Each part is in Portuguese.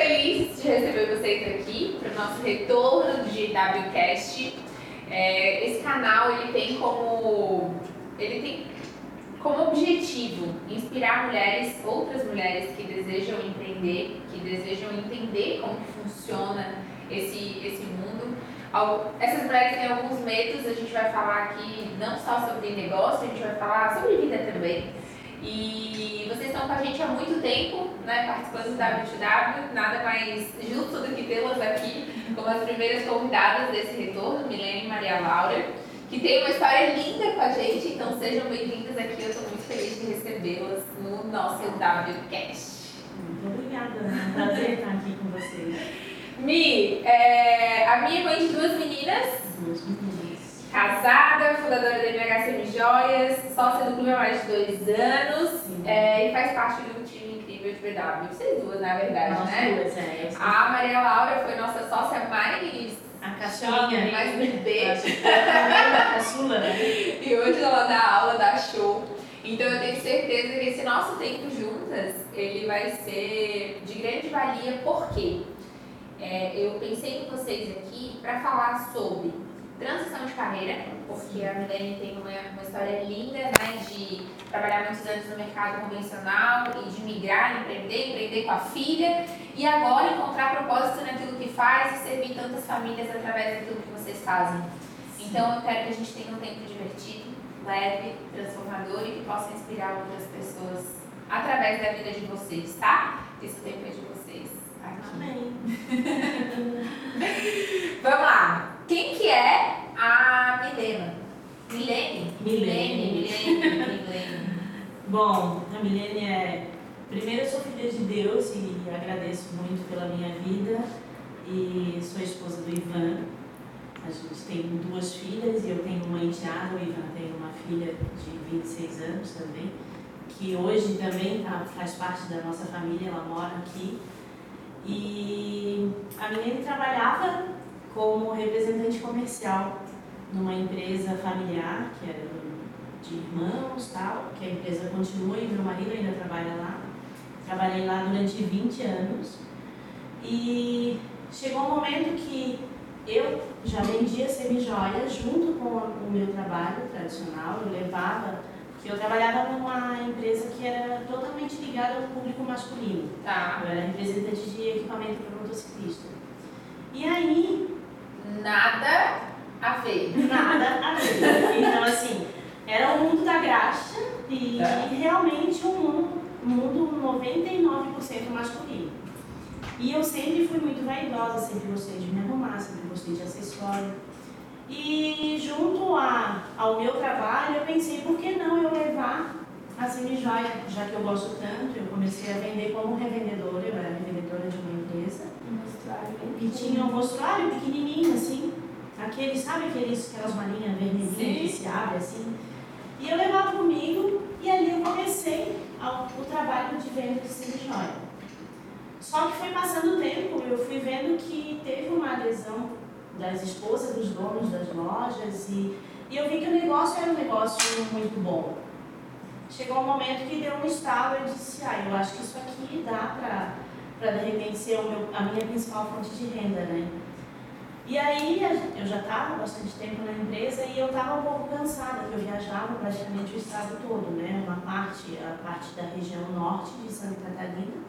feliz de receber vocês aqui para o nosso retorno de WCast. É, esse canal ele tem como ele tem como objetivo inspirar mulheres, outras mulheres que desejam empreender, que desejam entender como funciona esse, esse mundo. Essas mulheres têm alguns medos, a gente vai falar aqui não só sobre negócio, a gente vai falar sobre vida também. E vocês estão com a gente há muito tempo, né, participando da W2W, nada mais justo do que tê-las aqui como as primeiras convidadas desse retorno, Milene e Maria Laura, que tem uma história linda com a gente, então sejam bem-vindas aqui, eu estou muito feliz de recebê-las no nosso WCast. Muito obrigada, é um prazer estar aqui com vocês. Mi, é, a minha mãe de duas meninas. Duas meninas casada, fundadora da MHCM Joias, sócia do clube há mais de dois anos é, e faz parte do time incrível de BW. Vocês duas, na verdade, Nós né? Duas, é, a Maria Laura foi nossa sócia mais a caçulinha. mais bebê. A caçula, né? E hoje ela dá aula, dá show. Então eu tenho certeza que esse nosso tempo juntas, ele vai ser de grande valia, porque é, eu pensei em vocês aqui para falar sobre transição de carreira, porque a Milene tem uma, uma história linda né, de trabalhar muitos anos no mercado convencional e de migrar, empreender, empreender com a filha e agora encontrar propósito naquilo que faz e servir tantas famílias através daquilo que vocês fazem. Então eu quero que a gente tenha um tempo divertido, leve, transformador e que possa inspirar outras pessoas através da vida de vocês, tá? Esse tempo é de vocês. Aqui. Amém. Vamos lá. Quem que é a Milena? Milene? Milene, Milene, Milene. Bom, a Milene é. Primeiro, eu sou filha de Deus e agradeço muito pela minha vida. E sou esposa do Ivan. A gente tem duas filhas e eu tenho uma enteada. O Ivan tem uma filha de 26 anos também, que hoje também tá, faz parte da nossa família, ela mora aqui. E a Milene trabalhava como representante comercial numa empresa familiar, que era de irmãos tal, que a empresa continua e meu marido ainda trabalha lá. Trabalhei lá durante 20 anos e chegou um momento que eu já vendia semijoias junto com o meu trabalho tradicional, eu levava, porque eu trabalhava numa empresa que era totalmente ligada ao público masculino. Tá. Eu era representante de equipamento para motociclista. E aí, nada a ver. Nada a ver. Então, assim, era o mundo da graxa e é. realmente um mundo, mundo 99% masculino. E eu sempre fui muito vaidosa, sempre gostei de me arrumar, sempre gostei de acessório. E junto a, ao meu trabalho, eu pensei, por que não eu levar a semi-joia, já que eu gosto tanto, eu comecei a vender como revendedora, eu era revendedora de uma empresa. E tinha um mostruário pequenininho, assim, aqueles, sabe aqueles, aquelas malinhas vermelhinhas que se abre assim? E eu levava comigo e ali eu comecei ao, o trabalho de venda de semi-joia. Só que foi passando o tempo, eu fui vendo que teve uma adesão das esposas dos donos das lojas e, e eu vi que o negócio era um negócio muito bom. Chegou um momento que deu um estalo e eu disse, ah, eu acho que isso aqui dá para para de repente ser o meu, a minha principal fonte de renda, né? E aí eu já estava bastante tempo na empresa e eu estava um pouco cansada, porque eu viajava praticamente o estado todo, né? Uma parte, a parte da região norte de Santa Catarina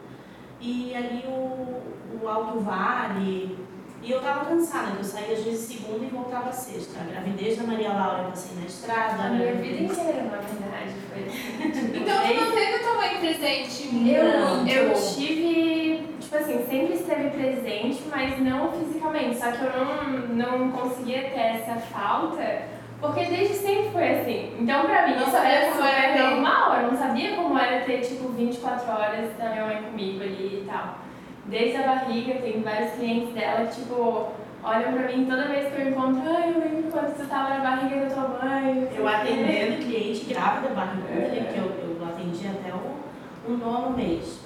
e ali o, o Alto Vale. E eu estava cansada, eu saía às vezes segunda e voltava sexta. A gravidez da Maria Laura eu passei na estrada. A minha vida inteira, na verdade, foi assim. então você não teve tua mãe presente? Eu, eu tive tipo assim, sempre esteve presente, mas não fisicamente. Só que eu não, não conseguia ter essa falta, porque desde sempre foi assim. Então, pra mim, não sabia como era normal, eu não sabia como era ter, tipo, 24 horas da minha mãe comigo ali e tal. Desde a barriga, tem vários clientes dela que, tipo, olham pra mim toda vez que eu encontro, ai, eu lembro quando você estava na barriga da tua mãe. Eu atendendo cliente grávida, barriga, é. que eu, eu atendi até o, o nono mês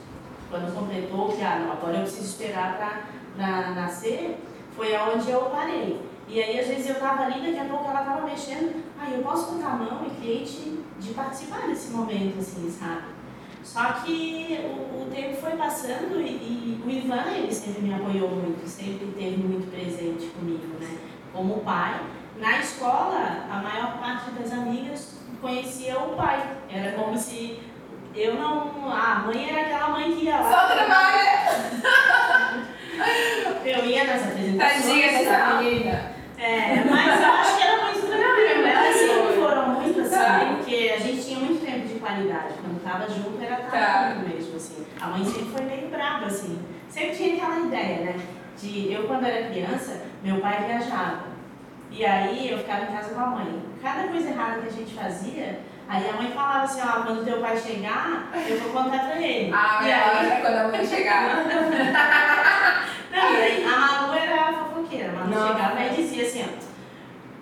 quando completou que, ah, não, agora eu preciso esperar para nascer, foi aonde eu parei. E aí, às vezes, eu estava ali, daqui a pouco ela estava mexendo, aí ah, eu posso botar a mão e cliente de participar desse momento, assim, sabe? Só que o, o tempo foi passando e, E o Ivan, ele sempre me apoiou muito, sempre teve muito presente comigo, né? Como pai. Na escola, a maior parte das amigas conhecia o pai. Era como se eu não. A mãe era aquela mãe que ia lá. Só trabalha! Eu ia nas apresentações. Tadinha dessa tal. menina. É, mas eu acho que era muito tranquilo. Elas sempre foram muito assim, Tá. porque a gente tinha muito tempo de qualidade. Quando tava junto era Tá. junto mesmo, assim. A mãe sempre foi meio brava, assim. Sempre tinha aquela ideia, né? De eu quando era criança, meu pai viajava. E aí eu ficava em casa com a mãe. Cada coisa errada que a gente fazia, aí a mãe falava assim, ó, quando teu pai chegar, eu vou contar pra ele. Ah, e aí, hora quando a mãe chegar. não, e aí a Malu era a fofoqueira. A Malu Nossa. chegava e dizia assim, ó.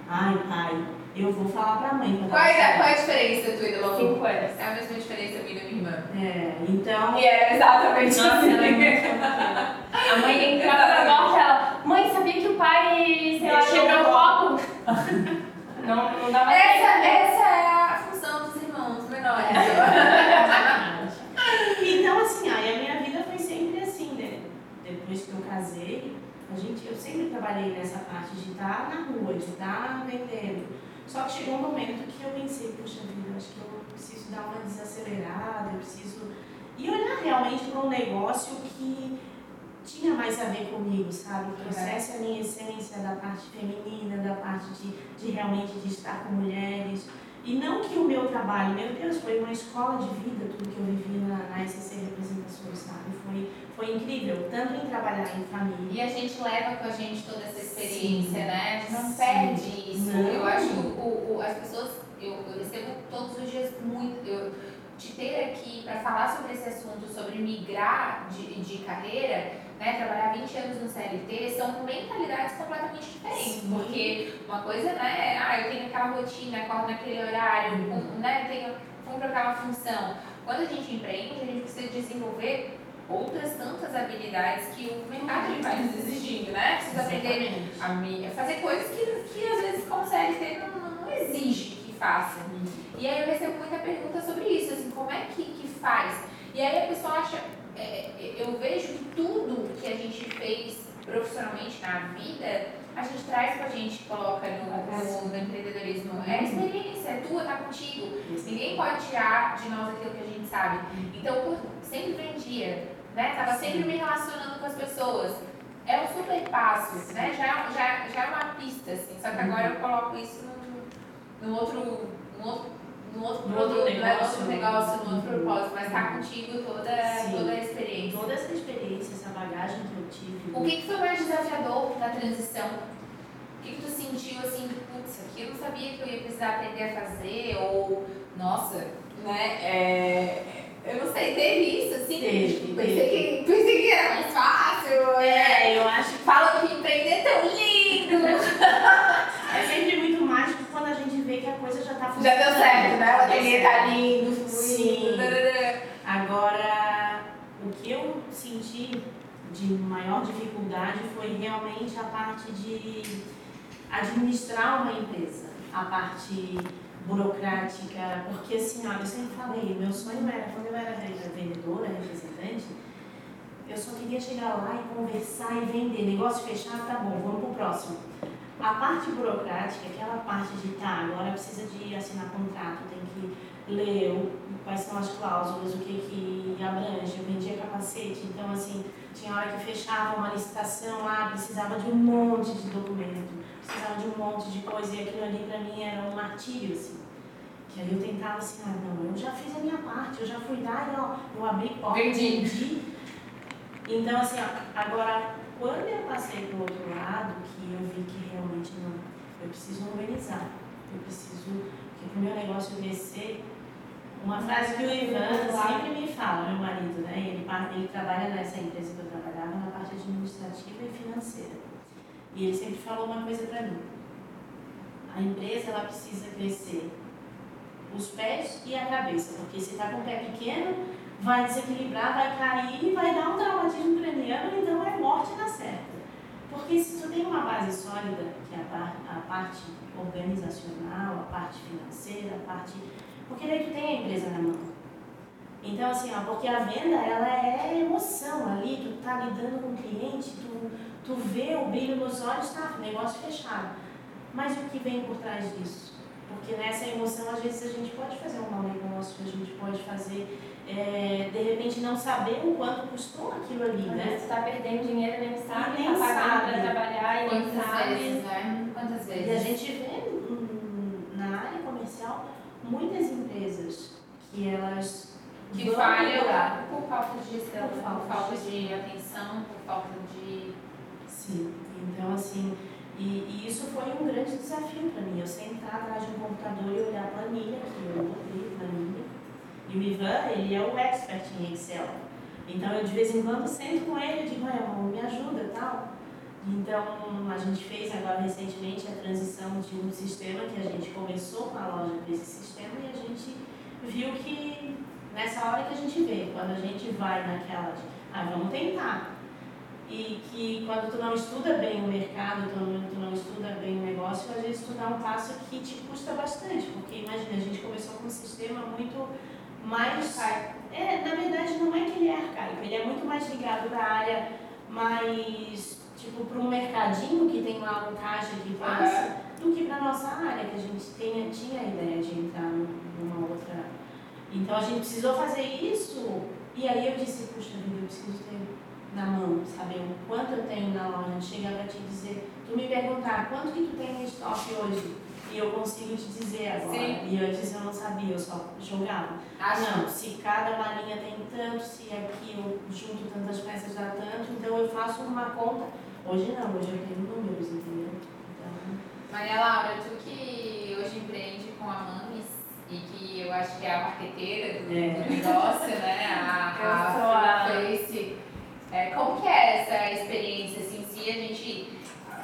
Ai, pai, eu vou falar pra mãe. quando Qual é, a- chegar." qual é a diferença tua e da Malu? Cinco anos. É a mesma diferença minha e da minha irmã. É, então. E era exatamente Nossa, assim. ela é muito. A mãe entrava na porta e ela, mãe, sabia que o pai, sei lá, quebrou o copo? Não, não dava Essa, tempo. essa é menores. Então, assim, aí a minha vida foi sempre assim, né? Depois que eu casei, a gente, eu sempre trabalhei nessa parte de estar na rua, de estar vendendo. Só que chegou um momento que eu pensei, poxa vida, acho que eu preciso dar uma desacelerada, eu preciso. E olhar realmente para um negócio que tinha mais a ver comigo, sabe? Trouxesse a minha essência da parte feminina, da parte de, de realmente de estar com mulheres. E não que o meu trabalho, meu Deus, foi uma escola de vida, tudo que eu vivi na, na SCC Representações, sabe? Foi, foi incrível, tanto em trabalhar em família. E a gente leva com a gente toda essa experiência, Sim. né? A gente não Sim. perde isso. Não. Eu acho que o, o- as pessoas, eu, eu recebo todos os dias muito. Eu, te ter aqui para falar sobre esse assunto, sobre migrar de, de carreira, né? Trabalhar 20 anos no CLT, são mentalidades completamente diferentes. Sim. Porque uma coisa, né? Ah, eu tenho aquela rotina, acordo naquele horário, Uhum. com- né? Tenho, cumpro aquela função. Quando a gente empreende, a gente precisa desenvolver outras tantas habilidades que o mercado vai nos exigindo, né? Precisa aprender a fazer coisas que, que às vezes como CLT não, não exige que faça. E aí eu recebo muita pergunta sobre isso, assim, como é que, que faz? E aí a pessoa acha, é, eu vejo que tudo que a gente fez profissionalmente na vida, a gente traz com a gente, coloca no, no, no empreendedorismo. É a experiência, é tua, tá contigo. Ninguém pode tirar de nós aquilo que a gente sabe. Então, por- sempre vendia, né? Tava sempre me relacionando com as pessoas. É um super passo, né? Já, já, já é uma pista, assim. Só que agora eu coloco isso num, num outro, num outro, num outro Num outro produto, né? negócio, outro negócio, num outro propósito. Mas tá contigo toda, Sim. toda a experiência. Toda essa experiência, essa bagagem que eu tive. O que, que foi mais desafiador na transição? O que, que tu sentiu assim, putz, aqui eu não sabia que eu ia precisar aprender a fazer, ou, nossa, né? É, eu não sei, teve isso, assim? Teve, Tipo, teve. pensei, que, pensei que era mais fácil. É, eu acho que Falam que empreender é tão lindo. é sempre muito mágico quando a gente vê que a coisa já tá funcionando. Já deu certo, né? O ateliê tá lindo, Sim. fluindo. Agora, o que eu senti de maior dificuldade foi realmente a parte de administrar uma empresa, a parte burocrática, porque assim, olha, eu sempre falei, meu sonho era, quando eu era vendedora, representante, eu só queria chegar lá e conversar e vender, negócio fechado, tá bom, vamos pro próximo. A parte burocrática, aquela parte de, tá, agora precisa de assinar contrato, tem que ler o- quais são as cláusulas, o que que abrange, eu vendia capacete, então assim, tinha hora que fechava uma licitação lá, precisava de um monte de documento, precisava de um monte de coisa, e aquilo ali pra mim era um martírio, assim. Que aí eu tentava assim, ah não, eu já fiz a minha parte, eu já fui lá e ó, eu abri porta, vendi. Então assim, ó, agora quando eu passei pro outro lado, que eu vi que realmente não, eu preciso organizar, eu preciso que pro meu negócio crescer, uma frase que o Ivan sempre me fala, meu marido, né? Ele, ele trabalha nessa empresa que eu trabalhava na parte administrativa e financeira. E ele sempre falou uma coisa para mim. A empresa ela precisa crescer os pés e a cabeça, porque se está com o pé pequeno, vai desequilibrar, vai cair, vai dar um traumatismo craniano, então é morte na certa. Porque se tu tem uma base sólida, que é a, par- a parte organizacional, a parte financeira, a parte. Porque daí tu tem a empresa na mão. Então, assim, ó, porque a venda, ela é emoção ali, tu tá lidando com o cliente, tu, tu vê o brilho nos olhos, tá, negócio fechado. Mas o que vem por trás disso? Porque nessa emoção, às vezes, a gente pode fazer um mau negócio, a gente pode fazer, é, de repente, não saber o quanto custou aquilo ali, Às né? vezes tu tá perdendo dinheiro, nem sabe, nem tá pagando sabe. pra trabalhar e nem Quantas sabe. vezes, né? Quantas E a vezes? gente vê na área comercial muitas empresas que elas Que falham por falta de gestão, Por por falta falta, de de atenção, por falta de. Sim, então assim, e, e isso foi um grande desafio para mim. Eu sentar atrás de um computador e olhar a planilha, que eu odeio planilha. E o Ivan, ele é o expert em Excel. Então eu de vez em quando sento com ele e digo, "Olha, me ajuda tal. Então a gente fez agora recentemente a transição de um sistema que a gente começou com a loja para esse sistema e a gente viu que nessa hora que a gente vê, quando a gente vai naquela de, ah, vamos tentar. E que quando tu não estuda bem o mercado, tu não, tu não estuda bem o negócio, às vezes tu dá um passo que te custa bastante. Porque imagina, a gente começou com um sistema muito mais. É, na verdade não é que ele é arcaico, ele é muito mais ligado para a área mais, tipo, para um mercadinho que tem lá um caixa que passa, do que para nossa área, que a gente tenha, tinha a ideia de entrar numa outra. Então a gente precisou fazer isso, e aí eu disse, puxa vida, eu preciso ter na mão, saber o quanto eu tenho na loja, chegava a te dizer, tu me perguntar quanto que tu tem no estoque hoje, e eu consigo te dizer agora. Sim. E antes eu não sabia, eu só jogava. Não, se cada malinha tem tanto, se aqui eu junto tantas peças dá tanto, então eu faço uma conta. Hoje não, hoje eu tenho números, entendeu? Então, Maria Laura, tu que hoje empreende com a Mamis e que eu acho que é a marqueteira do, É. do negócio, né? A, a, sou a- Face. É, como que é essa experiência, assim, se a gente...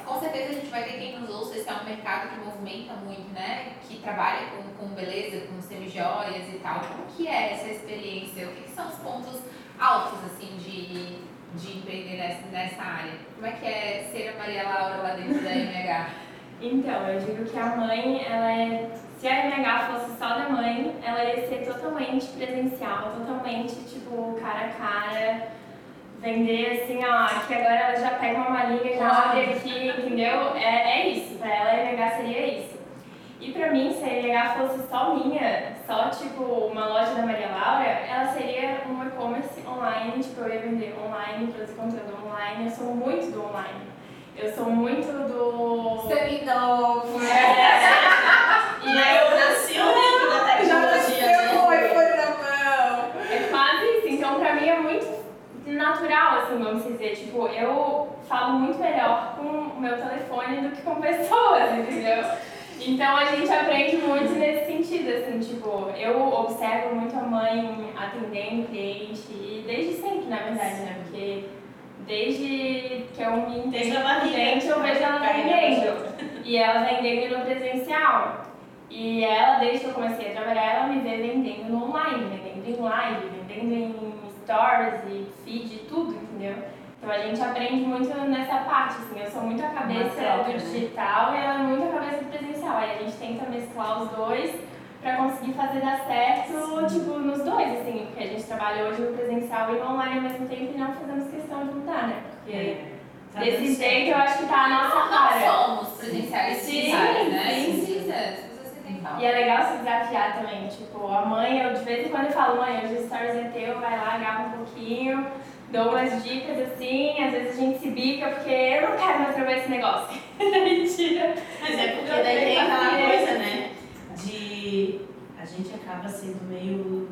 Com certeza a gente vai ter quem nos ouça, esse é um mercado que movimenta muito, né? Que trabalha com, com beleza, com semijoias e tal. Como que é essa experiência? O que, que são os pontos altos, assim, de, de empreender nessa, nessa área? Como é que é ser a Maria Laura lá dentro da MH? Então, eu digo que a mãe, ela é. Se a MH fosse só da mãe, ela ia ser totalmente presencial, totalmente, tipo, cara a cara. Vender assim, ó, que agora ela já pega uma malinha, já abre aqui, entendeu? É, é isso, pra ela a MH seria isso. E pra mim, se a MH fosse só minha, só tipo uma loja da Maria Laura, ela seria um e-commerce online, tipo, eu ia vender online, produzir conteúdo online, eu sou muito do online. Eu sou muito do. Seminovo, É, e aí eu nasci dentro da tecnologia, né? foi na mão. É quase isso. Então, pra mim é muito natural, assim, vamos dizer. Tipo, eu falo muito melhor com o meu telefone do que com pessoas, entendeu? Então, a gente aprende muito nesse sentido, assim, tipo, eu observo muito a mãe atendendo cliente, e desde sempre, na verdade, né? Porque desde que eu me Desde a barriga. eu vejo ela vendendo. E ela vendendo no presencial. E ela, desde que eu comecei a trabalhar, ela me vê vendendo no online, vendendo em live, vendendo em stories e feed, tudo, entendeu? Então a gente aprende muito nessa parte, assim, eu sou muito a cabeça troca, do né? digital e ela é muito a cabeça do presencial. Aí a gente tenta mesclar os dois pra conseguir fazer dar certo, tipo, nos dois, assim, porque a gente trabalha hoje no presencial e no online ao mesmo tempo e não fazemos questão de mudar, né? Porque Tá desse jeito eu acho que tá a nossa Nós cara. somos presenciais Sim, digitais, né? sim, que falar. E é legal se desafiar também, tipo, a mãe, eu de vez em quando eu falo, mãe, hoje o Stories é teu, vai lá, grava um pouquinho, dou umas dicas assim, às vezes a gente se bica porque eu não quero mais trabalhar esse negócio. Mentira. Mas é porque daí tem aquela coisa, né? De. A gente acaba sendo meio.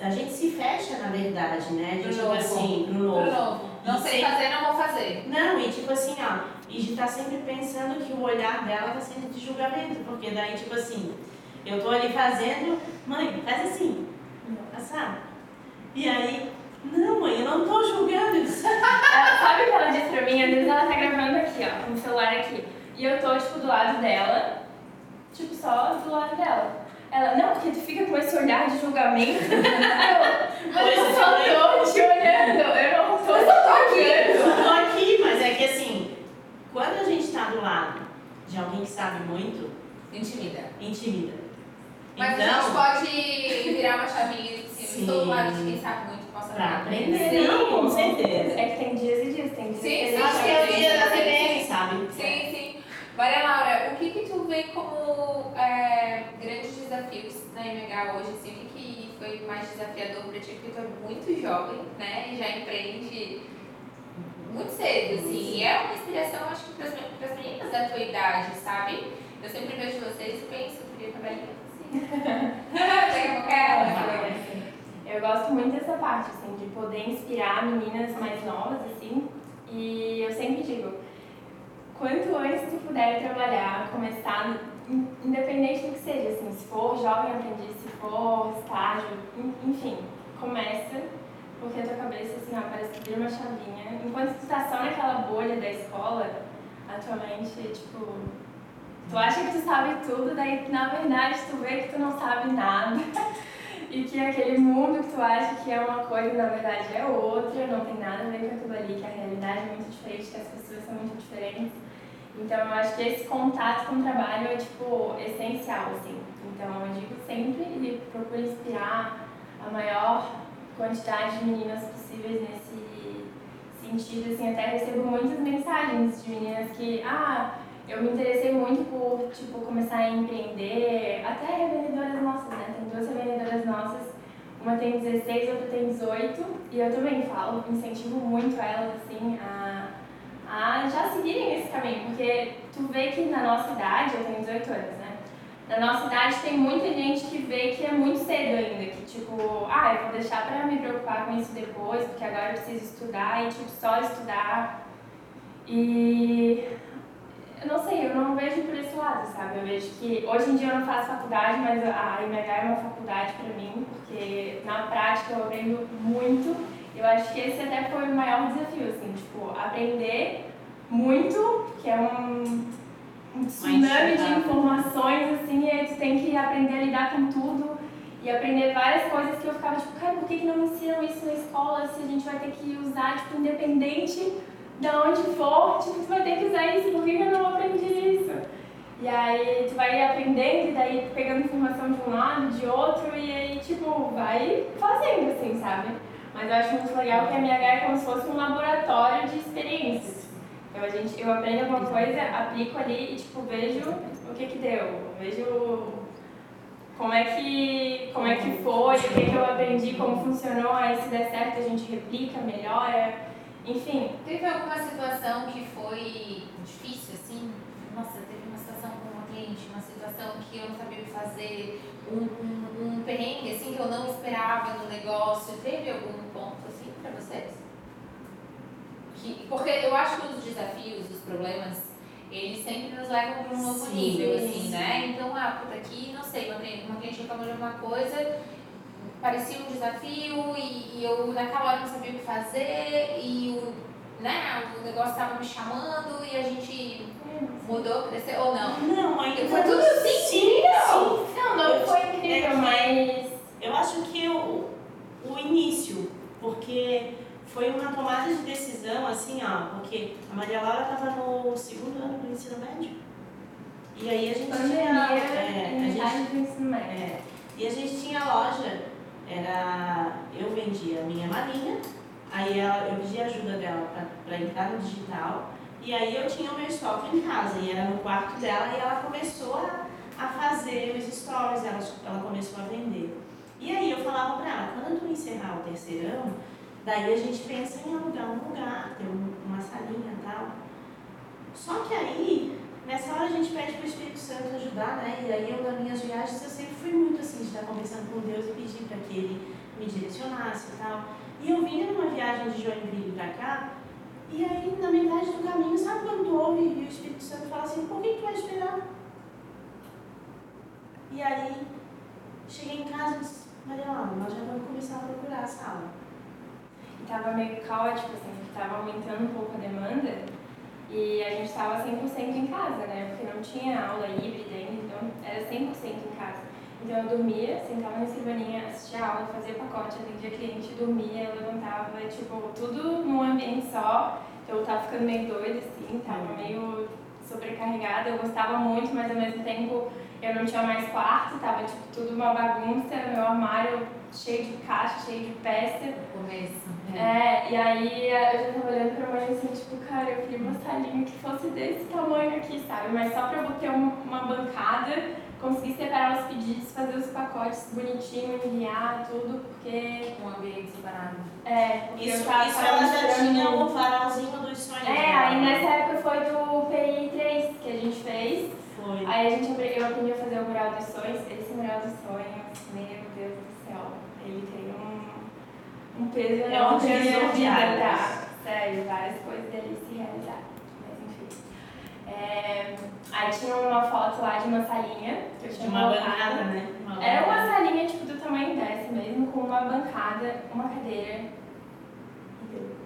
A gente se fecha, na verdade, né? De tipo novo. assim, pro Pro novo. novo. Não sei fazer, não vou fazer. Não, e tipo assim, ó, e de tá sempre pensando que o olhar dela tá sendo de julgamento, porque daí, tipo assim, eu tô ali fazendo, mãe, faz assim, sabe? E aí, não, mãe, eu não tô julgando isso. Ela, sabe o que ela disse pra mim? Às vezes ela tá gravando aqui, ó, com o celular aqui. E eu tô, tipo, do lado dela, tipo, só do lado dela. Ela, não, porque tu fica com esse olhar de julgamento. eu, mas eu só é. tô te olhando, eu não tô só tô olhando. Eu tô aqui, mas é que assim, quando a gente tá do lado de alguém que sabe muito, Intimida. intimida. Mas a gente então, pode virar uma chavinha de cima estou do lado de quem sabe muito Pra aprender. Sim. Não, com certeza. É que tem dias e dias, tem dias Sim, que sim, Acho que é o sim, dia da sim, CBR, sabe? Sim, sim. Maria Laura, o que que tu vê como é, grandes desafios na MH hoje? Assim, o que, que foi mais desafiador para ti? Porque tu é muito jovem, né? E já empreende muito cedo, assim. E é uma inspiração, acho que para as meninas da tua idade, sabe? Eu sempre vejo vocês e penso, eu queria trabalhar assim. Daqui a pouco é ela. Eu gosto muito dessa parte, assim, de poder inspirar meninas mais novas, assim. E eu sempre digo, quanto antes tu puder trabalhar, começar, in- independente do que seja, assim, se for jovem aprendiz, se for estágio, en- enfim, começa, porque a tua cabeça, assim, ó, parece que vira uma chavinha. Enquanto tu tá só naquela bolha da escola, a tua mente, tipo, tu acha que tu sabe tudo, daí na verdade tu vê que tu não sabe nada. E que aquele mundo que tu acha que é uma coisa, na verdade é outra, não tem nada a ver com aquilo ali, que a realidade é muito diferente, que as pessoas são muito diferentes. Então eu acho que esse contato com o trabalho é tipo essencial, assim. Então eu digo sempre e procuro inspirar a maior quantidade de meninas possíveis nesse sentido, assim, até recebo muitas mensagens de meninas que, ah, eu me interessei muito por, tipo, começar a empreender, até revendedoras nossas, né? Tem duas revendedoras nossas, uma tem 16, outra tem 18, e eu também falo, incentivo muito elas, assim, a, a já seguirem esse caminho, porque tu vê que na nossa idade, eu tenho 18 anos, né? Na nossa idade tem muita gente que vê que é muito cedo ainda, que tipo, ah, eu vou deixar pra me preocupar com isso depois, porque agora eu preciso estudar e tipo, só estudar. E não sei, eu não vejo por esse lado, sabe? Eu vejo que hoje em dia eu não faço faculdade, mas a IMH é uma faculdade pra mim, porque na prática eu aprendo muito. Eu acho que esse até foi o maior desafio, assim, tipo, aprender muito, que é um, um tsunami de enxurrada. informações, assim, e tu tem que aprender a lidar com tudo e aprender várias coisas que eu ficava tipo, cara, por que, que não me ensinam isso na escola se a gente vai ter que usar, tipo, independente de onde for, tipo, tu vai ter que usar isso, por que eu não aprendi isso? E aí tu vai aprendendo e daí pegando informação de um lado, de outro, e aí, tipo, vai fazendo, assim, sabe? Mas eu acho muito legal que a MH é como se fosse um laboratório de experiências. Então a gente, eu aprendo alguma coisa, aplico ali e, tipo, vejo o que que deu, vejo como é que, como é que foi, o que que eu aprendi, como funcionou, aí se der certo a gente replica, melhora, enfim. Teve alguma situação que foi difícil, assim? Nossa, teve uma situação com uma cliente, uma situação que eu não sabia o que fazer, um, um, um perrengue, assim, que eu não esperava no negócio. Teve algum ponto, assim, pra vocês? Que, porque eu acho que os desafios, os problemas, eles sempre nos levam para um novo Sim. nível, assim, né? Então, ah, puta, aqui, não sei, uma cliente reclamou de alguma coisa, parecia um desafio e, e eu naquela hora não sabia o que fazer e o, né, o negócio estava me chamando e a gente mudou, cresceu ou não. Não, ainda Foi tudo assim? Sim, sim. Não, não foi incrível, É mas Eu acho que o, o início, porque foi uma tomada de decisão, assim, ó, porque a Maria Laura estava no segundo ano do ensino médio. E aí a gente pandemia tinha. É, a gente, é, e a gente tinha loja, era. Eu vendia a minha malinha, aí ela, eu pedi ajuda dela para entrar no digital, e aí eu tinha o meu estoque em casa, e era no quarto dela, e ela começou a, a fazer os stories, ela, ela começou a vender. E aí eu falava para ela, quando tu encerrar o terceirão, daí a gente pensa em alugar um lugar, ter um- uma salinha e tal. Só que aí, nessa hora a gente pede para o Espírito Santo ajudar, né? E aí eu, nas minhas viagens, eu sempre fui muito assim, de estar conversando com Deus e pedir para que Ele me direcionasse e tal. E eu vinha numa viagem de Joinville para cá, e aí, na metade do caminho, sabe quando tu ouve e o Espírito Santo fala assim, por que tu vai esperar? E aí, cheguei em casa e disse, Maria Laura, nós já vamos começar a procurar a sala. E tava meio caótico, assim, porque tava aumentando um pouco a demanda e a gente tava 100% em casa, né? Porque não tinha aula híbrida ainda, então era 100% em casa. Então eu dormia, sentava na escrivaninha, assistia a aula, fazia pacote, atendia cliente, dormia, levantava, tipo, tudo num ambiente só. Então eu tava ficando meio doida, assim, tava meio sobrecarregada. Eu gostava muito, mas ao mesmo tempo eu não tinha mais quarto, tava tipo tudo uma bagunça, meu armário cheio de caixa, cheio de peça. No começo. É, e aí eu já tava olhando pra mãe assim, tipo, cara, eu queria uma salinha que fosse desse tamanho aqui, sabe? Mas só pra eu ter um- uma bancada, conseguir separar os pedidos, fazer os pacotes bonitinho, enviar tudo, porque. Com um ambiente separado. É, Isso, eu tava isso ela já tinha o farolzinho dos sonhos. É, dela. aí nessa época foi do PI 3 que a gente fez. Foi. Aí a gente eu aprendi a fazer o mural dos sonhos. Esse mural dos sonhos, meu Deus do céu, ele tem um, um peso É um enorme na minha divisor de tá? Sério, várias coisas dele se realizaram. Mas enfim. É, aí tinha uma foto lá de uma salinha que eu De uma colocado. bancada, né? Uma Era uma salinha tipo do tamanho dessa mesmo, com uma bancada, uma cadeira e.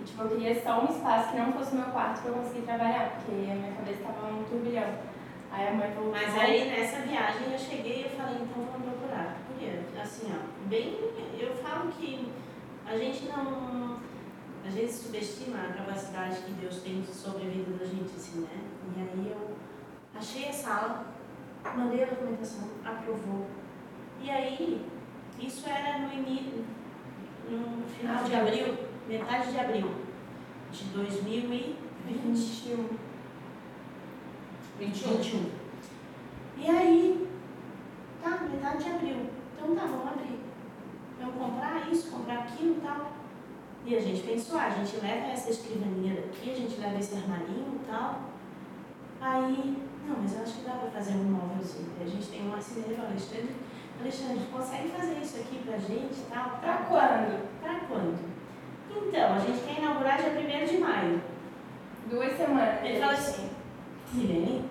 E tipo, eu queria só um espaço que não fosse meu quarto pra eu conseguir trabalhar, porque a minha cabeça tava um turbilhão. Aí a mãe falou, Mas aí nessa viagem eu cheguei e eu falei, então vamos procurar. Porque, assim, ó, bem, eu falo que a gente não. A gente subestima a capacidade que Deus tem sobre a vida da gente, assim, né? E aí eu achei a sala, mandei a documentação, aprovou. E aí, isso era no início, no final de abril, metade de abril de 2020. 21. 21. 21. E aí, tá, metade de abril. Então tá, vamos abrir. Vamos comprar isso, comprar aquilo e tal. E a gente pensou, ah, a gente leva essa escrivaninha daqui, a gente leva esse armarinho e tal. Aí, não, mas eu acho que dá pra fazer um móvelzinho. A gente tem um marceneiro, o Alexandre. Alexandre, consegue fazer isso aqui pra gente e tal? Pra quando? Pra quando? Então, a gente quer inaugurar dia 1 de maio. Duas semanas. Ele fala assim, Irene,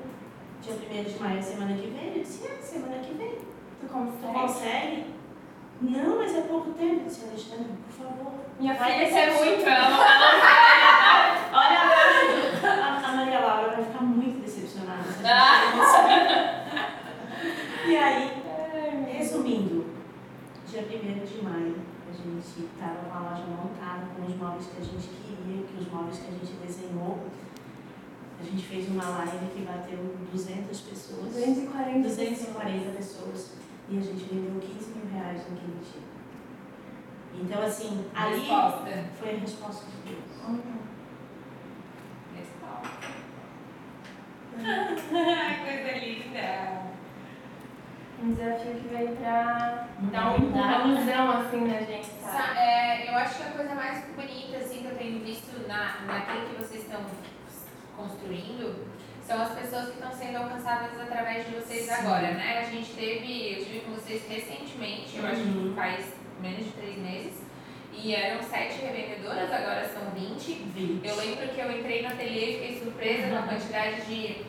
dia 1 de maio, semana que vem? Eu disse, é, semana que vem. Tu Tu consegue? consegue? Não, mas é pouco tempo. Eu disse, Alexandre, por favor. Minha Vai filha descer quer muito. ela não Olha, a, a Maria Laura vai ficar muito decepcionada. e aí, resumindo, dia 1 de maio, a gente estava com a loja montada com os móveis que a gente queria, que os móveis que a gente desenhou. A gente fez uma live que bateu 200 pessoas. 240 240 pessoas e a gente vendeu 15 mil reais naquele dia. Então, assim, ali Resposta. foi a resposta de Deus. Uhum. Resposta. Coisa linda. Um desafio que veio pra dar um empurrãozão assim na gente, Sa- sabe? é, eu acho que a coisa mais bonita assim, que eu tenho visto na, naquilo que construindo são as pessoas que estão sendo alcançadas através de vocês Sim. agora, né? A gente teve, eu estive com vocês recentemente, eu acho que Uhum. faz menos de três meses, e eram sete revendedoras, agora são 20. 20. Eu lembro que eu entrei no ateliê e fiquei surpresa com a quantidade de,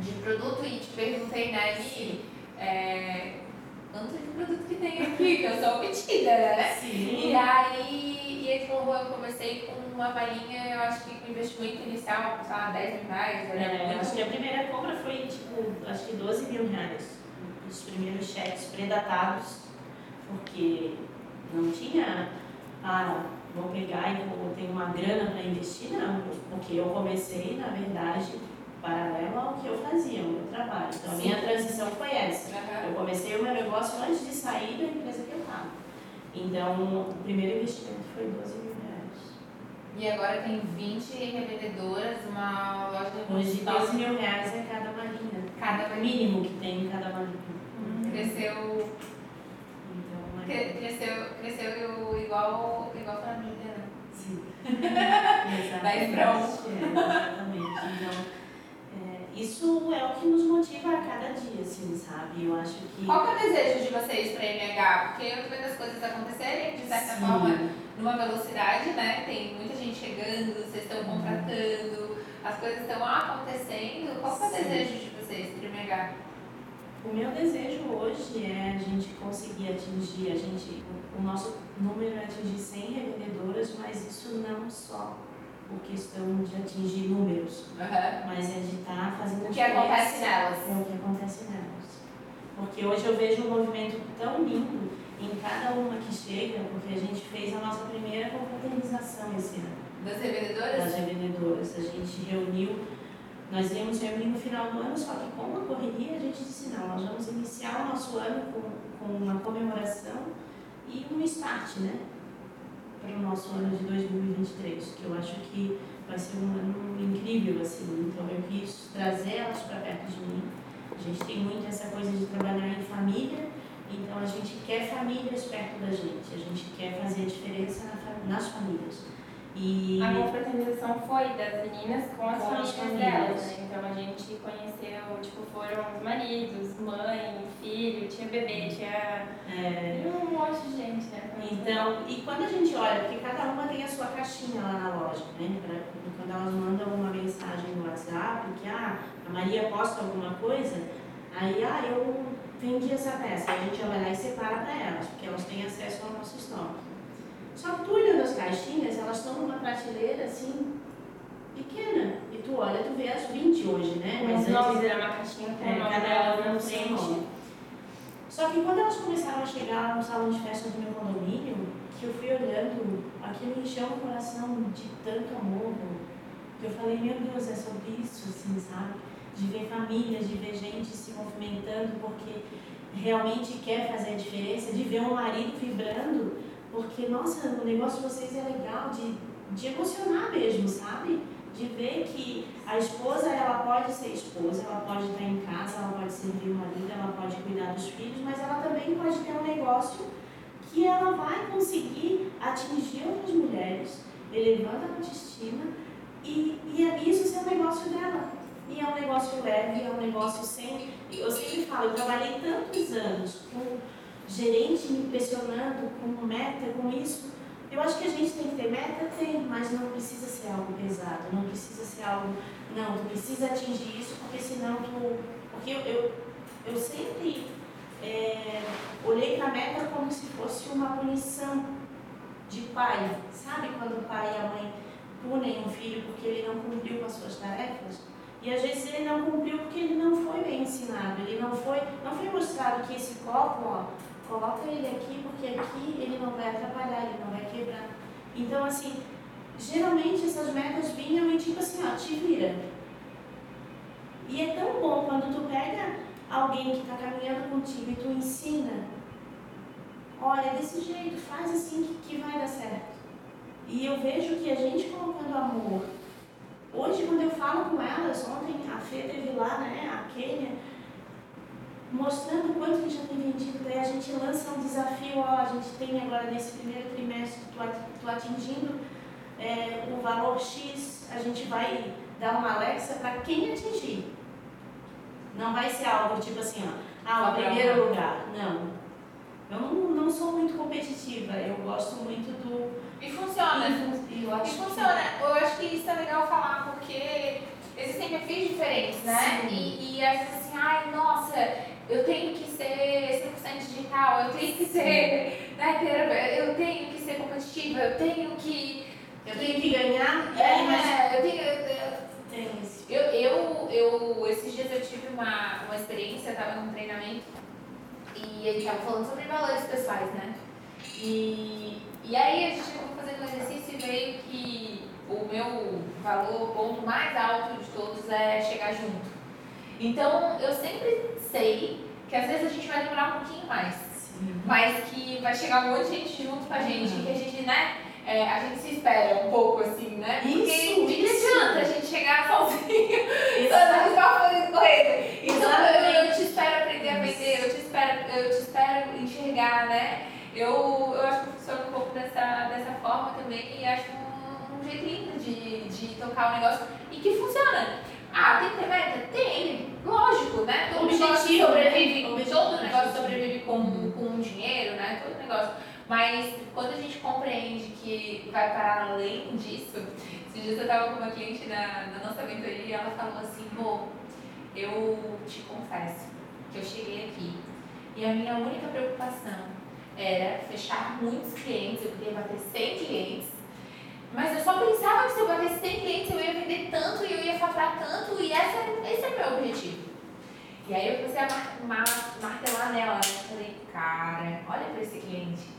de produto e te perguntei, né, Mi, é, quanto de produto que tem aqui, que eu sou metida, né? E Sim. aí, e tipo, eu comecei com uma valinha, eu acho que com investimento inicial, sei lá, 10 mil reais, É, muito acho que a primeira compra foi, tipo, acho que 12 mil reais. Os primeiros cheques predatados, porque não tinha, ah, vou pegar e vou ter uma grana para investir, não. Porque eu comecei, na verdade, paralelo ao que eu fazia, o meu trabalho. Então, a minha transição foi essa. Eu comecei o meu negócio antes de sair da empresa que eu estava. Então, o primeiro investimento foi 12 mil reais. E agora tem 20 revendedoras, uma loja Hoje, de 12 mil reais é cada malinha. Cada O mínimo que tem em cada malinha. Cresceu, Então, é... cre- cresceu, cresceu igual, igual família, né? Sim. Daí pra Exatamente. É, exatamente. Então, isso é o que nos motiva a cada dia, assim, sabe? Eu acho que. Qual que é o desejo de vocês para MH? Porque eu tô vendo as coisas acontecerem, de certa Sim. forma, numa velocidade, né? Tem muita gente chegando, vocês estão Uhum. contratando, as coisas estão acontecendo. Qual que é o Sim. desejo de vocês para MH? O meu desejo hoje é a gente conseguir atingir, a gente, o nosso número é atingir 100 revendedoras, mas isso não só por questão de atingir números, mas é de estar fazendo O que acontece nelas? É o que acontece nelas. Porque hoje eu vejo um movimento tão lindo em cada uma que chega, porque a gente fez a nossa primeira confraternização esse ano Das revendedoras? das revendedoras. A gente reuniu, nós íamos reunir no final do ano, só que com a correria a gente disse, não, nós vamos iniciar o nosso ano com, com uma comemoração e um start, né? Para o nosso ano de 2023, que eu acho que vai ser um ano incrível, assim. Então eu quis trazer elas para perto de mim. A gente tem muito essa coisa de trabalhar em família, então a gente quer famílias perto da gente, a gente quer fazer a diferença na, nas famílias. E a confraternização foi das meninas com as com famílias, as famílias delas, né? Então a gente conheceu, tipo, foram os maridos, mãe, filho, tinha bebê, tinha é... um monte de gente, né? Então, e quando a gente olha, porque cada uma tem a sua caixinha lá na loja, né? Pra, quando elas mandam uma mensagem no WhatsApp que ah, a Maria posta alguma coisa, aí ah, eu vendi essa peça, aí a gente vai lá e separa para elas, porque elas têm acesso ao nosso estoque. Só que tu olhando as caixinhas, elas estão numa prateleira assim, pequena. E tu olha, tu vê as 20 hoje, né? Mas Os antes era uma caixinha com é, o nome delas na frente. Só que quando elas começaram a chegar no salão de festa do meu condomínio, que eu fui olhando, aquilo encheu o coração de tanto amor, que eu falei, meu Deus, é sobre isso, assim, sabe? De ver famílias, de ver gente se movimentando porque realmente quer fazer a diferença, de ver um marido vibrando porque, nossa, o negócio de vocês é legal, de, de emocionar mesmo, sabe? De ver que a esposa, ela pode ser esposa, ela pode estar em casa, ela pode servir o marido, ela pode cuidar dos filhos, mas ela também pode ter um negócio que ela vai conseguir atingir outras mulheres, elevando a autoestima, e, e é isso ser um negócio dela. E é um negócio leve, é um negócio sem. Eu sempre falo, eu trabalhei tantos anos com gerente me pressionando com meta, com isso. Eu acho que a gente tem que ter meta, tem, mas não precisa ser algo pesado, não precisa ser algo. Não, tu precisa atingir isso, porque senão tu. Porque eu, eu, eu sempre é, olhei para a meta como se fosse uma punição de pai. Sabe quando o pai e a mãe punem um filho porque ele não cumpriu com as suas tarefas? E às vezes ele não cumpriu porque ele não foi bem ensinado, ele não foi, não foi mostrado que esse copo, ó, coloca ele aqui, porque aqui ele não vai atrapalhar, ele não vai quebrar. Então, assim, geralmente essas metas vinham e tipo assim, ó, te vira. E é tão bom quando tu pega alguém que está caminhando contigo e tu ensina, olha, desse jeito, faz assim que, que vai dar certo. E eu vejo que a gente colocando amor. Hoje, quando eu falo com elas, ontem a Fê teve lá, né, a Kênia, mostrando quanto que já tem vendido, daí a gente lança um desafio, ó, a gente tem agora nesse primeiro trimestre, tu atingindo é, o valor X, a gente vai dar uma Alexa para quem atingir. Não vai ser algo tipo assim, ó, ah, o primeiro lugar. Não. Eu não, não sou muito competitiva, eu gosto muito do. E funciona. E, eu acho e funciona. Que... Eu acho que isso é legal falar, porque existem perfis diferentes, né? E, e às vezes assim, ai, nossa, eu tenho que ser 100% digital, eu tenho que ser né, eu tenho que ser competitiva, eu tenho que. Eu tenho que ganhar. É, mas... eu tenho. Eu, eu, eu, esses dias eu tive uma, uma experiência, eu estava num treinamento e ele estava falando sobre valores pessoais, né? E, e aí a gente estava fazendo um exercício e veio que o meu valor, o ponto mais alto de todos é chegar junto. Então eu sempre sei que às vezes a gente vai demorar um pouquinho mais, Sim. mas que vai chegar um monte de gente junto com a gente, uhum. que a gente, né? É, a gente se espera um pouco assim, né? Porque isso, de que adianta a gente chegar sozinho, toda vez correndo. Então eu, eu, te espero aprender a vender, eu te espero, eu te espero enxergar, né? Eu, eu acho que funciona um pouco dessa, dessa forma também e acho um, um jeito lindo de, de tocar o negócio e que funciona. Ah, tem que ter meta? Tem, lógico, né? Todo Objetivo, negócio sobrevive, né? todo negócio sobrevive com, com dinheiro, né? Todo negócio. Mas quando a gente compreende que vai parar além disso, esses dias eu estava com uma cliente na, na nossa mentoria e ela falou assim, pô, eu te confesso que eu cheguei aqui e a minha única preocupação era fechar muitos clientes, eu queria bater 100 clientes mas eu só pensava que se eu batesse 100 clientes eu ia vender tanto e eu ia faturar tanto e essa, esse é o meu objetivo. E aí eu comecei a mar, mar, martelar nela, né? Falei, cara, olha para esse cliente.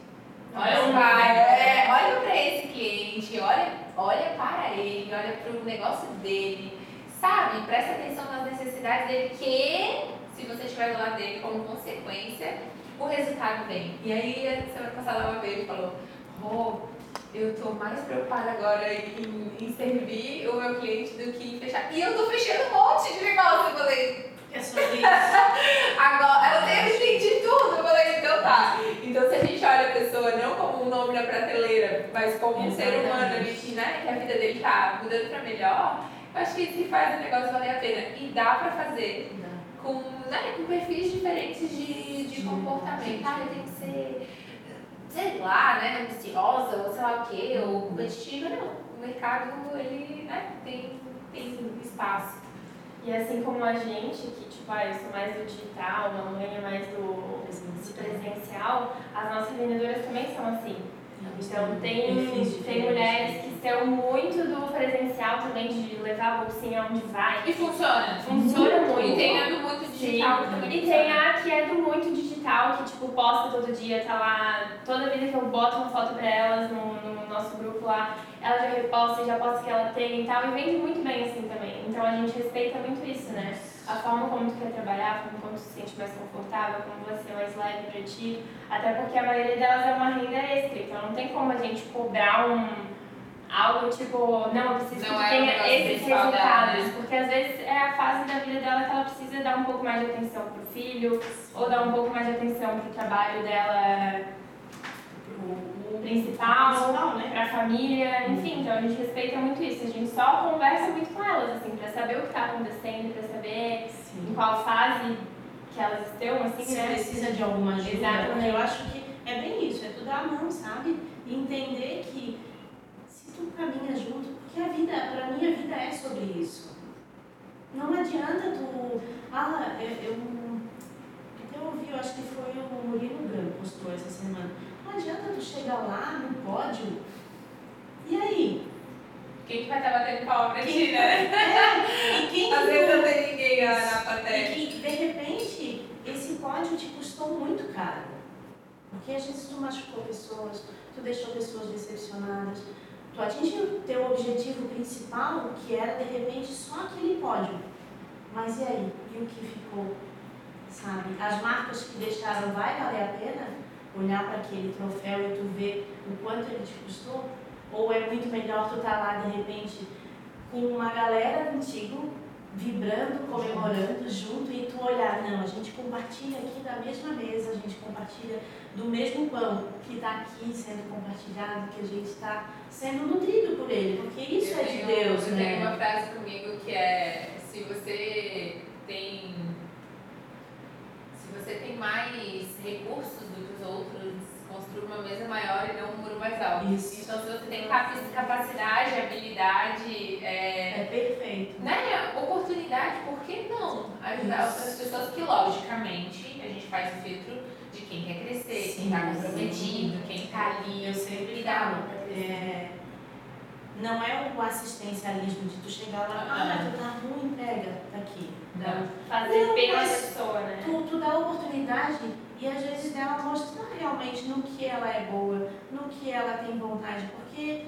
Olha, para, é, olha para esse cliente, olha, olha para ele, olha para o negócio dele, sabe? Presta atenção nas necessidades dele, que se você estiver do lado dele como consequência, o resultado vem. E aí, semana passada ela veio e falou, oh, eu tô mais preocupada agora em, em, servir o meu cliente do que em fechar. E eu tô fechando um monte de negócio. Eu falei, é sobre isso. agora, tem entendi tudo. Eu falei, então tá. Então se a gente olha a pessoa não como um nome na prateleira, mas como um ser humano ali, né, que a vida dele tá mudando pra melhor, eu acho que que faz o negócio valer a pena. E dá pra fazer com, né, com perfis diferentes de, de comportamento. Ah, eu tenho que ser sei lá, né, ambiciosa, ou sei lá o quê, ou competitiva, não. O mercado, ele, né, tem, tem espaço. E assim como a gente, que tipo, ah, eu sou mais do digital, a mãe é mais do presencial, as nossas vendedoras também são assim. Então tem, tem mulheres que são muito do presencial também, de levar a bolsinha onde vai. E funciona. Funciona muito. E tem a do muito digital Sim. E tem a que é do muito digital, que tipo, posta todo dia, tá lá, toda vida que eu boto uma foto pra elas no, no nosso grupo lá, ela já reposta, já posta que ela tem e tal, e vende muito bem assim também. Então a gente respeita muito isso, né? a forma como tu quer trabalhar, como, tu se sente mais confortável, como vai ser mais leve para ti. Até porque a maioria delas é uma renda extra, então não tem como a gente cobrar um algo tipo, não, eu preciso não que é tenha esses resultados. Né? Porque às vezes é a fase da vida dela que ela precisa dar um pouco mais de atenção pro filho, ou dar um pouco mais de atenção pro trabalho dela principal, principal né? pra família, enfim, então a gente respeita muito isso. A gente só conversa muito com elas, assim, pra saber o que tá acontecendo, pra saber Sim. em qual fase que elas estão, assim, Se né? precisa de alguma ajuda. Exatamente. Eu acho que é bem isso, é tudo à mão, sabe? Entender que caminha junto, porque a vida, pra mim a vida é sobre isso. Não adianta tu. Ah, eu, eu, eu ouvi, eu acho que foi o Murilo Branco postou essa semana não adianta tu chegar lá no pódio. E aí? Quem que vai estar batendo palma pra ti, né? É, e quem Às vezes não tem ninguém na plateia. E que, de repente, esse pódio te custou muito caro. Porque às vezes tu machucou pessoas, tu deixou pessoas decepcionadas, tu atingiu teu objetivo principal, que era de repente só aquele pódio. Mas e aí? E o que ficou? Sabe? As marcas que deixaram vai valer a pena? olhar para aquele troféu e tu ver o quanto ele te custou? Ou é muito melhor tu estar tá lá de repente com uma galera contigo, vibrando, comemorando junto e tu olhar, não, a gente compartilha aqui da mesma mesa, a gente compartilha do mesmo pão que está aqui sendo compartilhado, que a gente está sendo nutrido por ele, porque isso eu é tenho, de Deus, eu né? Tem uma frase comigo que é se você tem se você tem mais recursos do que os outros, construa uma mesa maior e não um muro mais alto. Isso. Então, se você tem capacidade, habilidade. É, é perfeito. Né, oportunidade, por que não ajudar Isso. outras pessoas que, logicamente, a gente faz o filtro de quem quer crescer, sim, quem está comprometido, sim. quem está ali. Eu sempre falo. É, não é o assistencialismo de tu chegar lá, ah, tu tá ruim, pega, tá aqui. Não. Fazer não, pela pessoa, né? Tu, tu dá oportunidade e às vezes dela mostrar realmente no que ela é boa, no que ela tem vontade, porque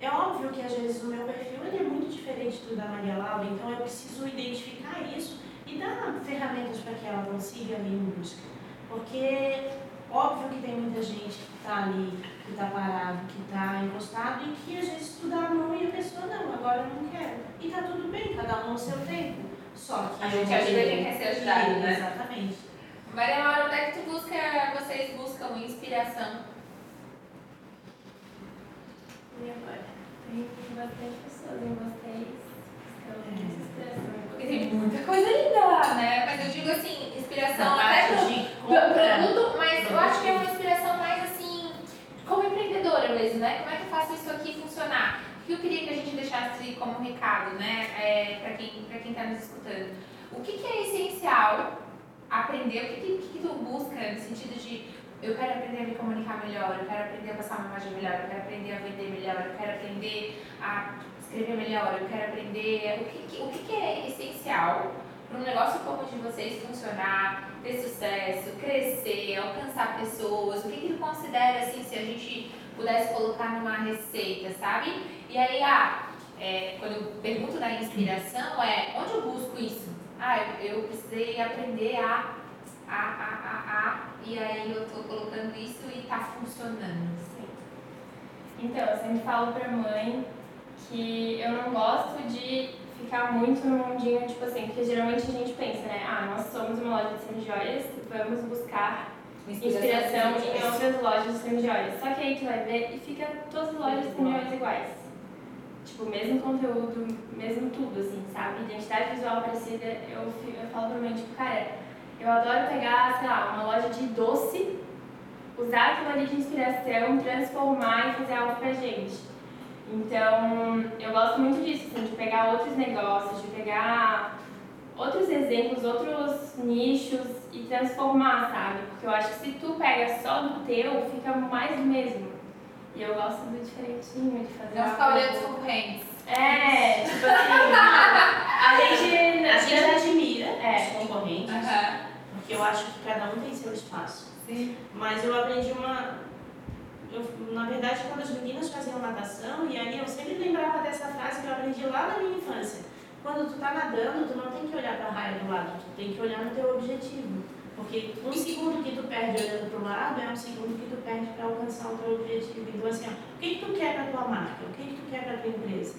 é óbvio que às vezes o meu perfil ele é muito diferente do da Maria Laura, então eu preciso identificar isso e dar ferramentas para que ela consiga vir em busca. Porque óbvio que tem muita gente que está ali, que está parado, que está encostado e que às vezes tu dá a mão e a pessoa não, agora eu não quero. E está tudo bem, cada um no seu tempo. Só que a gente ajuda quem quer ser ajudado, né? Exatamente. Maria Laura, onde é que tu busca, vocês buscam inspiração? E agora? Tem bastante pessoas em vocês Porque tem muita coisa linda lá, né? Mas eu digo assim, inspiração até pro, produto, mas eu acho que é uma inspiração mais assim, como empreendedora mesmo, né? Como é que eu faço isso aqui funcionar? que eu queria que a gente deixasse como recado, né, é, para quem para quem está nos escutando. O que, que é essencial aprender? O que, que, que tu busca no sentido de eu quero aprender a me comunicar melhor, eu quero aprender a passar uma imagem melhor, eu quero aprender a vender melhor, eu quero aprender a escrever melhor, eu quero aprender. O que, o que, é essencial para um negócio como o de vocês funcionar, ter sucesso, crescer, alcançar pessoas? O que, que considera assim, se a gente pudesse colocar numa receita, sabe? E aí, ah, é, quando eu pergunto da inspiração, é onde eu busco isso? Ah, eu, eu precisei aprender a A, A, A, A, e aí eu tô colocando isso e tá funcionando. Sim. Então, eu sempre falo pra mãe que eu não gosto de ficar muito no mundinho, tipo assim, porque geralmente a gente pensa, né? Ah, nós somos uma loja de semijoias, vamos buscar inspiração em outras lojas de semijoias. Só que aí tu vai ver e fica todas as lojas de semijoias iguais. Tipo, mesmo conteúdo, mesmo tudo, assim, sabe? Identidade visual parecida, eu, eu falo pra mim, tipo, cara, eu adoro pegar, sei lá, uma loja de doce, usar aquilo ali de inspiração, transformar e fazer algo pra gente. Então, eu gosto muito disso, assim, de pegar outros negócios, de pegar outros exemplos, outros nichos e transformar, sabe? Porque eu acho que se tu pega só do teu, fica mais do mesmo. E eu gosto do diferentinho, de fazer. Não ficar olhando os concorrentes. É, tipo assim, a gente. A gente admira É. os concorrentes, porque eu acho que cada um tem seu espaço. Sim. Mas eu aprendi uma. Eu, na verdade, quando as meninas faziam natação, e aí eu sempre lembrava dessa frase que eu aprendi lá na minha infância. Quando tu tá nadando, tu não tem que olhar para a raia do lado, tu tem que olhar no teu objetivo. Porque um segundo que tu perde olhando para o lado é um segundo que tu perde para alcançar o teu objetivo. Então, assim, ó, o que, que tu quer para tua marca? O que, que tu quer para tua empresa?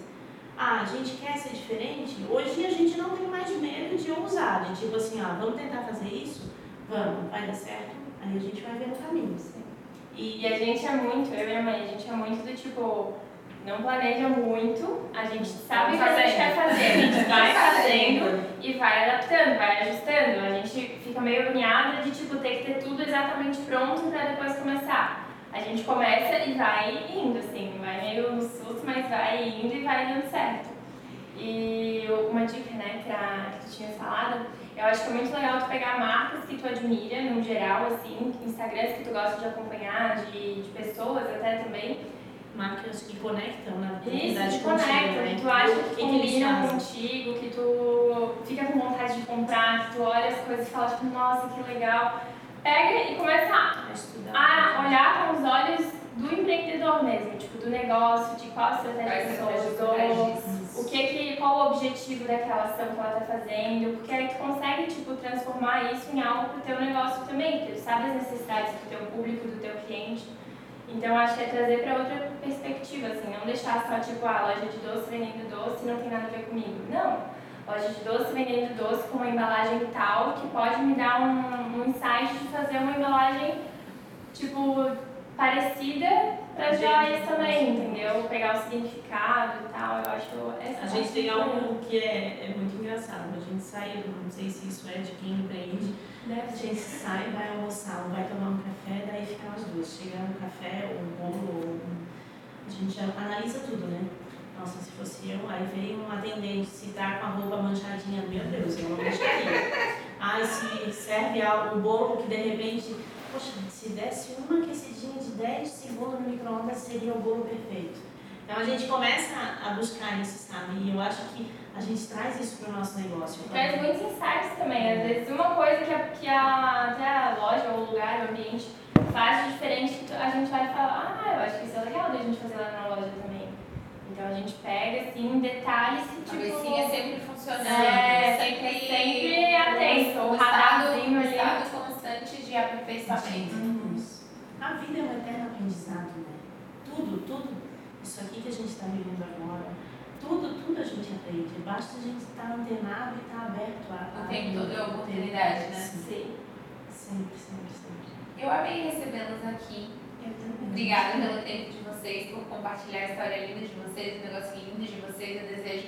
Ah, a gente quer ser diferente? Hoje a gente não tem mais medo de ousar, de tipo assim, ó, vamos tentar fazer isso? Vamos, vai dar certo? Aí a gente vai ver no caminho. E a gente é muito, eu e a mãe, a gente é muito do tipo, não planeja muito, a gente sabe o que a gente quer fazer, a gente vai fazendo e vai adaptando, vai ajustando. A gente fica meio agoniada de tipo ter que ter tudo exatamente pronto para depois começar. A gente começa e vai indo, assim, vai meio no susto, mas vai indo e vai dando certo. E uma dica, né, pra, que tu tinha falado, eu acho que é muito legal tu pegar marcas que tu admira, no geral, assim, Instagrams que tu gosta de acompanhar, de, de pessoas até também, Marcas que conectam na isso, verdade te contigo, conecta, né? que tu acha que que que combinam contigo, que tu fica com vontade de comprar, que tu olha as coisas e fala, tipo, nossa, que legal. Pega e começa a estudar. a olhar com os olhos do empreendedor mesmo, tipo, do negócio, de qual estratégia que usou, o que que, qual o objetivo daquela ação que ela está fazendo, porque aí tu consegue, tipo, transformar isso em algo pro teu negócio também, porque tu sabe as necessidades do teu público, do teu cliente. Então, acho que é trazer para outra perspectiva, assim, não deixar só, tipo, a loja de doce vendendo doce não tem nada a ver comigo. Não, loja de doce vendendo doce com uma embalagem tal que pode me dar um, um insight de fazer uma embalagem, tipo, parecida para joias também, entendeu? Pegar o significado e tal, eu acho essa A gente tem algo que é, é muito engraçado. A gente sai, não sei se isso é de quem empreende, A gente sai, vai almoçar, vai tomar um café, daí ficam as duas. Chega um café, ou um bolo, um... A gente já analisa tudo, né? Nossa, se fosse eu, aí veio um atendente, se tá com a roupa manchadinha, meu Deus, eu não deixaria. Ai, se serve um bolo que de repente, poxa, se desse uma aquecidinha de 10 segundos no micro-ondas, seria o bolo perfeito. Então a gente começa a buscar isso, sabe? E eu acho que a gente traz isso para o nosso negócio. Traz muitos insights também. Às vezes uma coisa que a, que a, até a loja, ou o lugar, o ambiente faz de diferente, a gente vai falar, ah, eu acho que isso é legal da gente fazer lá na loja também. Então a gente pega assim detalhes que A tipo. cabecinha sempre funcionando. É, sempre, sempre atento, o radarzinho o ali. estado constante de aperfeiçoamento. A vida é um eterno aprendizado, né? Tudo, tudo, isso aqui que a gente está vivendo agora, tudo, tudo a gente aprende. Basta a gente estar antenado e estar aberto a. O a tempo todo é aprender. oportunidade, né? Sim, sempre, sempre, sempre. Eu amei recebê-los aqui. eu também. Obrigada pelo tempo de vocês, por compartilhar a história linda de vocês, o negócio lindo de vocês. Eu desejo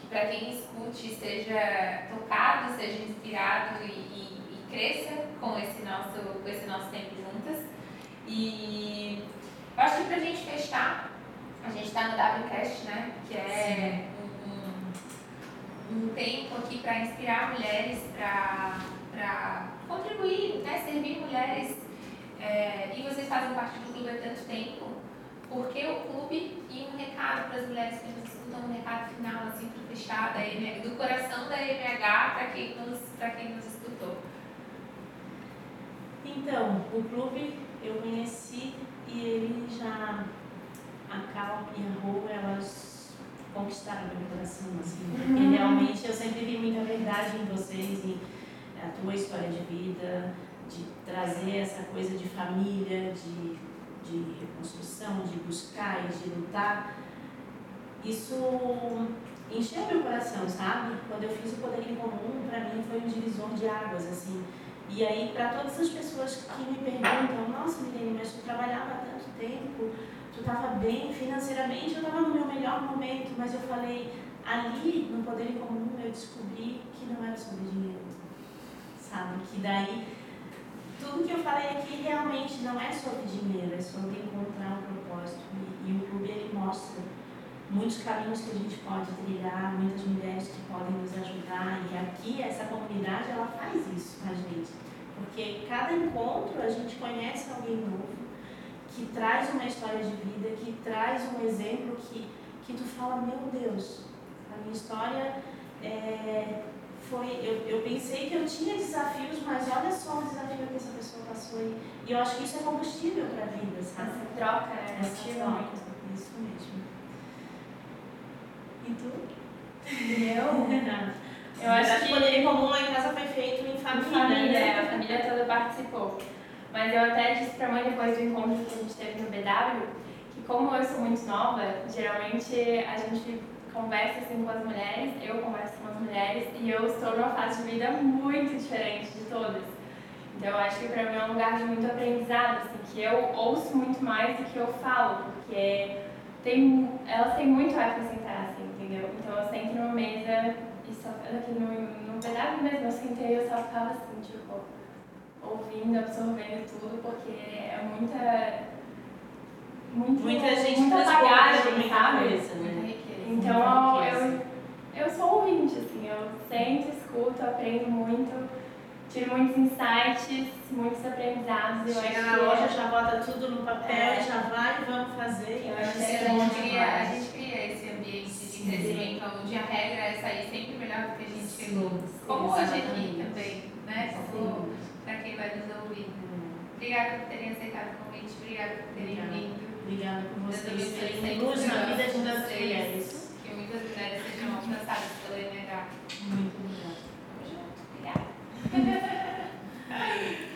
que para quem escute esteja tocado, seja inspirado e, e- e cresça com esse nosso, com esse nosso tempo juntas. E eu acho que pra gente fechar, a gente está no WCast, né? Que é um, um, tempo aqui para inspirar mulheres, para contribuir, né? servir mulheres é, e vocês fazem parte do clube há tanto tempo, por que o clube e um recado para as mulheres que nos escutam, um recado final, assim, para fechar, da MH, do coração da MH para quem, nos, quem nos escutou? Então, o clube eu conheci e ele já. A Cal e a Rô, elas conquistaram meu coração, assim. Realmente eu sempre vi muita verdade em vocês e a tua história de vida, de trazer essa coisa de família, de, de reconstrução, de buscar e de lutar, isso encheu meu coração, sabe? Quando eu fiz o Poder em Comum, para mim foi um divisor de águas, assim. E aí, para todas as pessoas que me perguntam, nossa, Milene, mas tu trabalhava tanto tempo, estava bem financeiramente, eu estava no meu melhor momento, mas eu falei, ali no Poder em Comum eu descobri que não era sobre dinheiro, sabe? Que daí, tudo que eu falei aqui realmente não é sobre dinheiro, é sobre encontrar um propósito. E, e o clube ele mostra muitos caminhos que a gente pode trilhar, muitas mulheres que podem nos ajudar. E aqui, essa comunidade, ela faz isso com a gente. Porque cada encontro a gente conhece alguém novo, que traz uma história de vida, que traz um exemplo que, que tu fala, meu Deus, a minha história é, foi. Eu, eu pensei que eu tinha desafios, mas olha só o desafio que essa pessoa passou. E, e eu acho que isso é combustível para a vida, sabe? Essa troca, né? Essa troca, isso mesmo. E tu? Eu? Eu acho que. O poder em comum lá em casa foi feito em família. família, né? é, a família toda participou. Mas eu até disse pra mãe depois do encontro que a gente teve no BW, que como eu sou muito nova, geralmente a gente conversa assim com as mulheres, eu converso com as mulheres e eu estou numa fase de vida muito diferente de todas. Então eu acho que pra mim é um lugar de muito aprendizado, assim, que eu ouço muito mais do que eu falo, porque tem, elas têm muito a acrescentar, assim, entendeu? Então eu sento numa mesa e só aqui no, no BW mesmo, eu sentei e eu só ficava assim, tipo, ouvindo, absorvendo tudo, porque é muita. Muito, Muita gente muita bagagem, muita sabe? coisa, né? Então eu, eu sou ouvinte, assim, eu sento, escuto, aprendo muito, tiro muitos insights, muitos aprendizados. Eu Chega acho na loja, é- já bota tudo no papel, É. já vai, vamos fazer. Eu Eu acho que é a gente cria, a demais. gente cria esse ambiente de crescimento onde a regra é sair sempre melhor do que a gente chegou. Como hoje aqui exatamente. também, né? Quem vai nos ouvir. Obrigada por terem aceitado o convite, obrigada por terem obrigada. vindo. Obrigada por vocês terem luz na vida de muitas mulheres. Que muitas mulheres sejam alcançadas pela NH. Muito obrigada. Tamo junto. Obrigada.